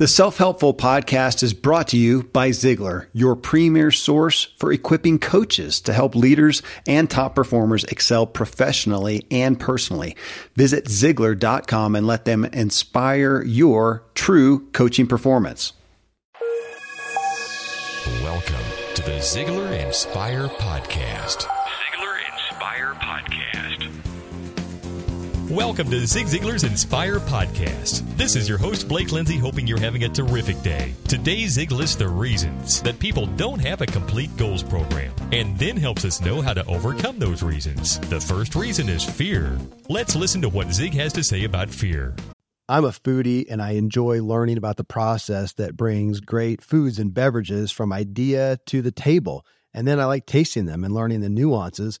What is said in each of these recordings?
The Self Helpful podcast is brought to you by Ziglar, your premier source for equipping coaches to help leaders and top performers excel professionally and personally. Visit Ziglar.com and let them inspire your true coaching performance. Welcome to the Ziglar Inspire Podcast. Welcome to the Zig Ziglar's Inspire Podcast. This is your host, Blake Lindsay, hoping you're having a terrific day. Today, Zig lists the reasons that people don't have a complete goals program and then helps us know how to overcome those reasons. The first reason is fear. Let's listen to what Zig has to say about fear. I'm a foodie and I enjoy learning about the process that brings great foods and beverages from idea to the table. And then I like tasting them and learning the nuances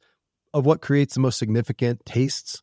of what creates the most significant tastes,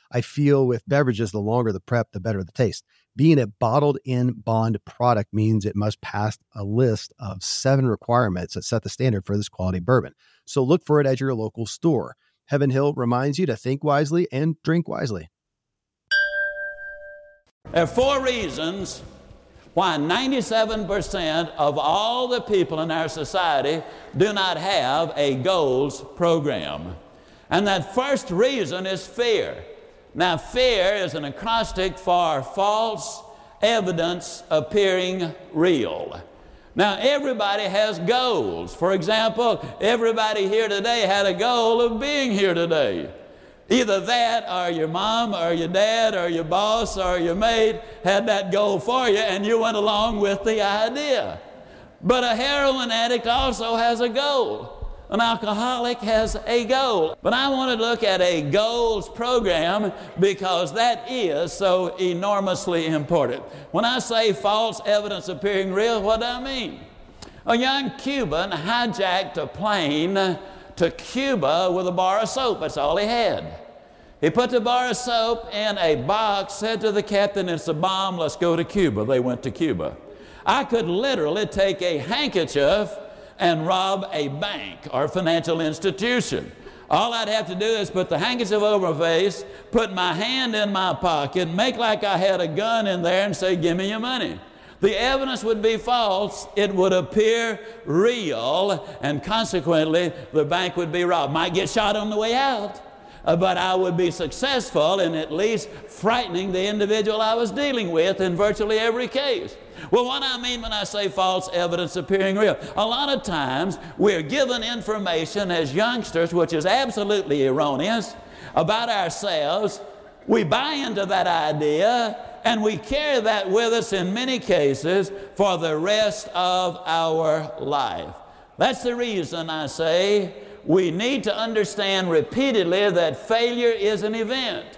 I feel with beverages, the longer the prep, the better the taste. Being a bottled in bond product means it must pass a list of seven requirements that set the standard for this quality bourbon. So look for it at your local store. Heaven Hill reminds you to think wisely and drink wisely. There are four reasons why 97% of all the people in our society do not have a goals program. And that first reason is fear. Now, fear is an acrostic for false evidence appearing real. Now, everybody has goals. For example, everybody here today had a goal of being here today. Either that or your mom or your dad or your boss or your mate had that goal for you and you went along with the idea. But a heroin addict also has a goal. An alcoholic has a goal. But I want to look at a goals program because that is so enormously important. When I say false evidence appearing real, what do I mean? A young Cuban hijacked a plane to Cuba with a bar of soap. That's all he had. He put the bar of soap in a box, said to the captain, It's a bomb, let's go to Cuba. They went to Cuba. I could literally take a handkerchief and rob a bank or financial institution. All I'd have to do is put the handkerchief over my face, put my hand in my pocket, make like I had a gun in there, and say, Give me your money. The evidence would be false, it would appear real, and consequently, the bank would be robbed. Might get shot on the way out. But I would be successful in at least frightening the individual I was dealing with in virtually every case. Well, what I mean when I say false evidence appearing real, a lot of times we're given information as youngsters which is absolutely erroneous about ourselves. We buy into that idea and we carry that with us in many cases for the rest of our life. That's the reason I say we need to understand repeatedly that failure is an event.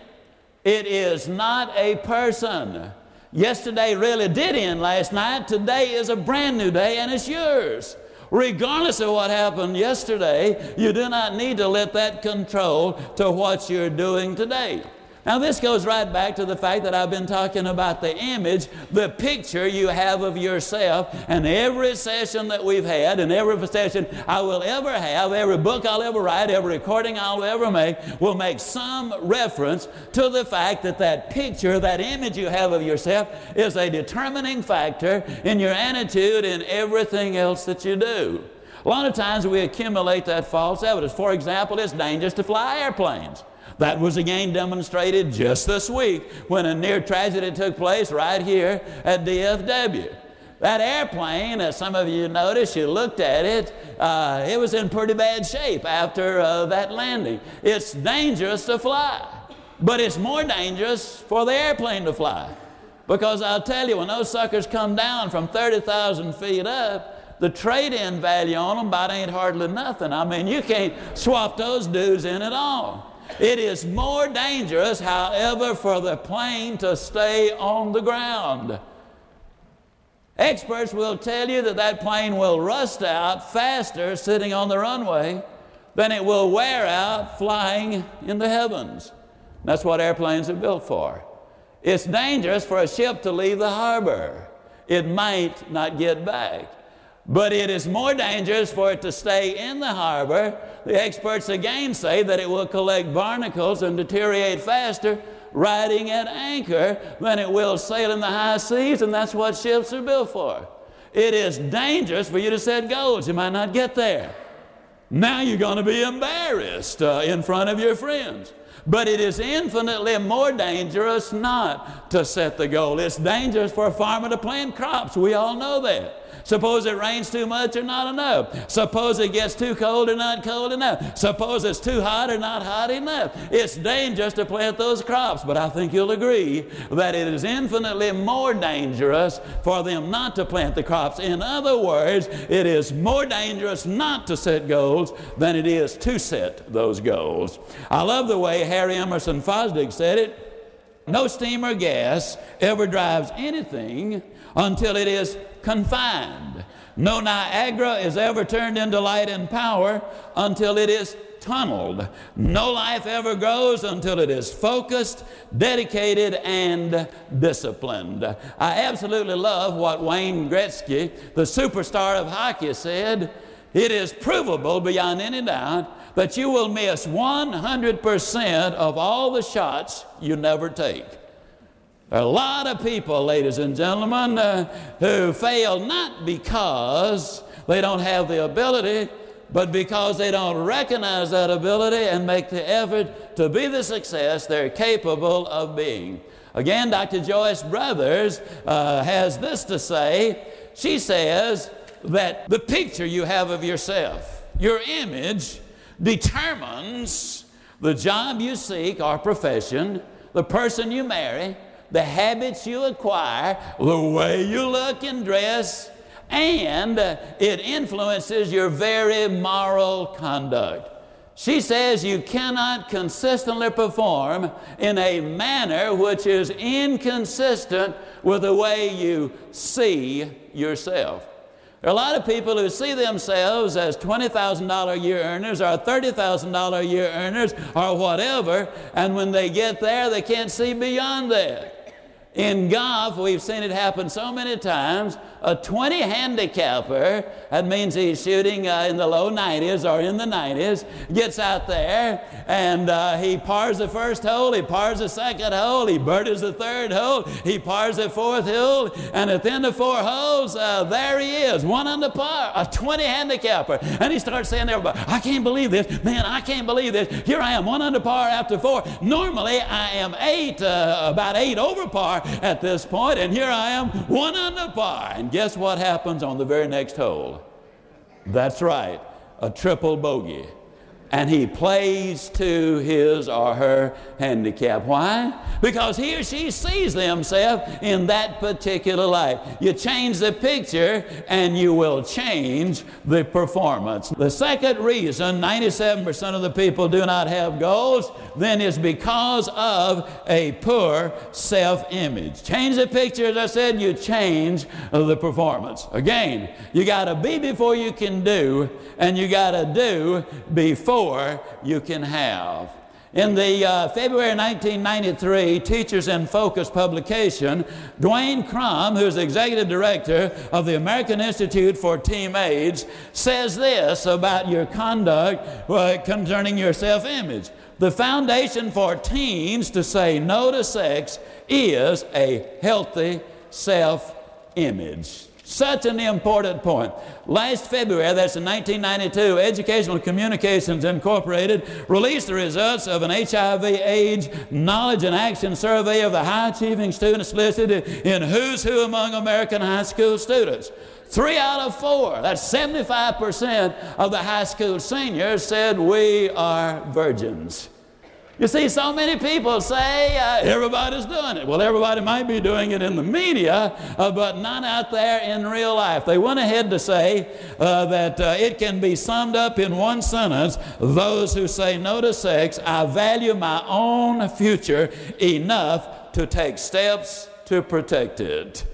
It is not a person. Yesterday really did end last night. Today is a brand new day and it's yours. Regardless of what happened yesterday, you do not need to let that control to what you're doing today. Now, this goes right back to the fact that I've been talking about the image, the picture you have of yourself. And every session that we've had, and every session I will ever have, every book I'll ever write, every recording I'll ever make, will make some reference to the fact that that picture, that image you have of yourself, is a determining factor in your attitude and everything else that you do. A lot of times we accumulate that false evidence. For example, it's dangerous to fly airplanes. That was again demonstrated just this week when a near tragedy took place right here at DFW. That airplane, as some of you noticed, you looked at it, uh, it was in pretty bad shape after uh, that landing. It's dangerous to fly, but it's more dangerous for the airplane to fly. Because I'll tell you, when those suckers come down from 30,000 feet up, the trade in value on them about ain't hardly nothing. I mean, you can't swap those dudes in at all. It is more dangerous, however, for the plane to stay on the ground. Experts will tell you that that plane will rust out faster sitting on the runway than it will wear out flying in the heavens. That's what airplanes are built for. It's dangerous for a ship to leave the harbor. It might not get back. But it is more dangerous for it to stay in the harbor. The experts again say that it will collect barnacles and deteriorate faster riding at anchor than it will sail in the high seas, and that's what ships are built for. It is dangerous for you to set goals. You might not get there. Now you're going to be embarrassed uh, in front of your friends. But it is infinitely more dangerous not to set the goal. It's dangerous for a farmer to plant crops. We all know that. Suppose it rains too much or not enough. Suppose it gets too cold or not cold enough. Suppose it's too hot or not hot enough. It's dangerous to plant those crops, but I think you'll agree that it is infinitely more dangerous for them not to plant the crops. In other words, it is more dangerous not to set goals than it is to set those goals. I love the way Harry Emerson Fosdick said it. No steam or gas ever drives anything until it is confined. No Niagara is ever turned into light and power until it is tunneled. No life ever grows until it is focused, dedicated, and disciplined. I absolutely love what Wayne Gretzky, the superstar of hockey, said. It is provable beyond any doubt that you will miss 100% of all the shots you never take. A lot of people, ladies and gentlemen, uh, who fail not because they don't have the ability, but because they don't recognize that ability and make the effort to be the success they're capable of being. Again, Dr. Joyce Brothers uh, has this to say. She says that the picture you have of yourself, your image, determines the job you seek or profession, the person you marry, the habits you acquire, the way you look and dress, and uh, it influences your very moral conduct. She says you cannot consistently perform in a manner which is inconsistent with the way you see yourself. There are a lot of people who see themselves as $20,000 a year earners or $30,000 a year earners or whatever, and when they get there, they can't see beyond that. In golf, we've seen it happen so many times. A 20 handicapper, that means he's shooting uh, in the low 90s or in the 90s, gets out there and uh, he pars the first hole, he pars the second hole, he birdies the third hole, he pars the fourth hole, and at the end of four holes, uh, there he is, one under par, a 20 handicapper. And he starts saying to everybody, I can't believe this. Man, I can't believe this. Here I am, one under par after four. Normally, I am eight, uh, about eight over par at this point, and here I am, one under par. And guess what happens on the very next hole? That's right, a triple bogey and he plays to his or her handicap. Why? Because he or she sees themselves in that particular light. You change the picture and you will change the performance. The second reason 97% of the people do not have goals then is because of a poor self image. Change the picture, as I said, you change the performance. Again, you got to be before you can do, and you got to do before you can have. In the uh, February 1993 Teachers in Focus publication, Duane Crumb, who's executive director of the American Institute for Teen AIDS, says this about your conduct uh, concerning your self image. The foundation for teens to say no to sex is a healthy self image. Such an important point. Last February, that's in 1992, Educational Communications Incorporated released the results of an HIV AIDS knowledge and action survey of the high achieving students listed in Who's Who among American high school students. Three out of four, that's 75% of the high school seniors said we are virgins. You see, so many people say uh, everybody's doing it. Well, everybody might be doing it in the media, uh, but not out there in real life. They went ahead to say uh, that uh, it can be summed up in one sentence those who say no to sex, I value my own future enough to take steps to protect it.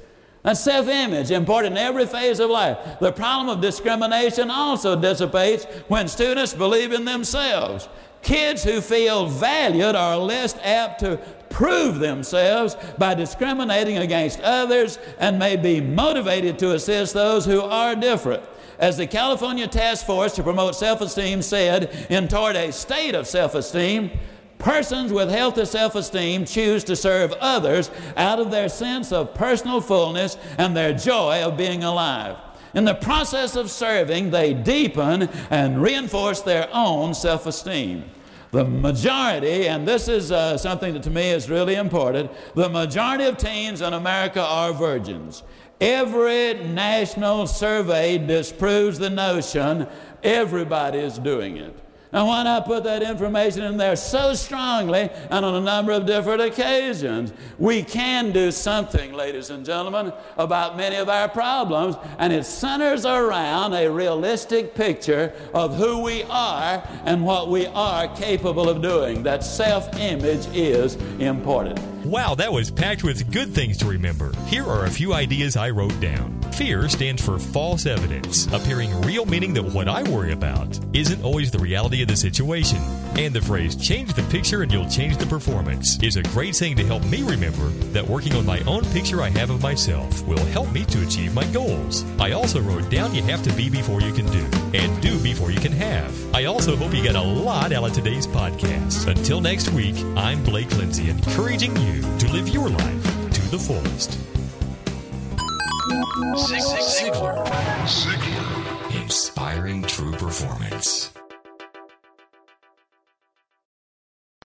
That's self image, important in every phase of life. The problem of discrimination also dissipates when students believe in themselves. Kids who feel valued are less apt to prove themselves by discriminating against others and may be motivated to assist those who are different. As the California Task Force to Promote Self Esteem said, in Toward a State of Self Esteem, persons with healthy self esteem choose to serve others out of their sense of personal fullness and their joy of being alive. In the process of serving, they deepen and reinforce their own self esteem. The majority, and this is uh, something that to me is really important, the majority of teens in America are virgins. Every national survey disproves the notion everybody is doing it. Now, why not put that information in there so strongly and on a number of different occasions? We can do something, ladies and gentlemen, about many of our problems, and it centers around a realistic picture of who we are and what we are capable of doing. That self image is important. Wow, that was packed with good things to remember. Here are a few ideas I wrote down. Fear stands for false evidence, appearing real meaning that what I worry about isn't always the reality of the situation. And the phrase, change the picture and you'll change the performance, is a great saying to help me remember that working on my own picture I have of myself will help me to achieve my goals. I also wrote down you have to be before you can do, and do before you can have. I also hope you got a lot out of today's podcast. Until next week, I'm Blake Lindsay, encouraging you to live your life to the fullest. Ziglar. Ziglar. Inspiring true performance.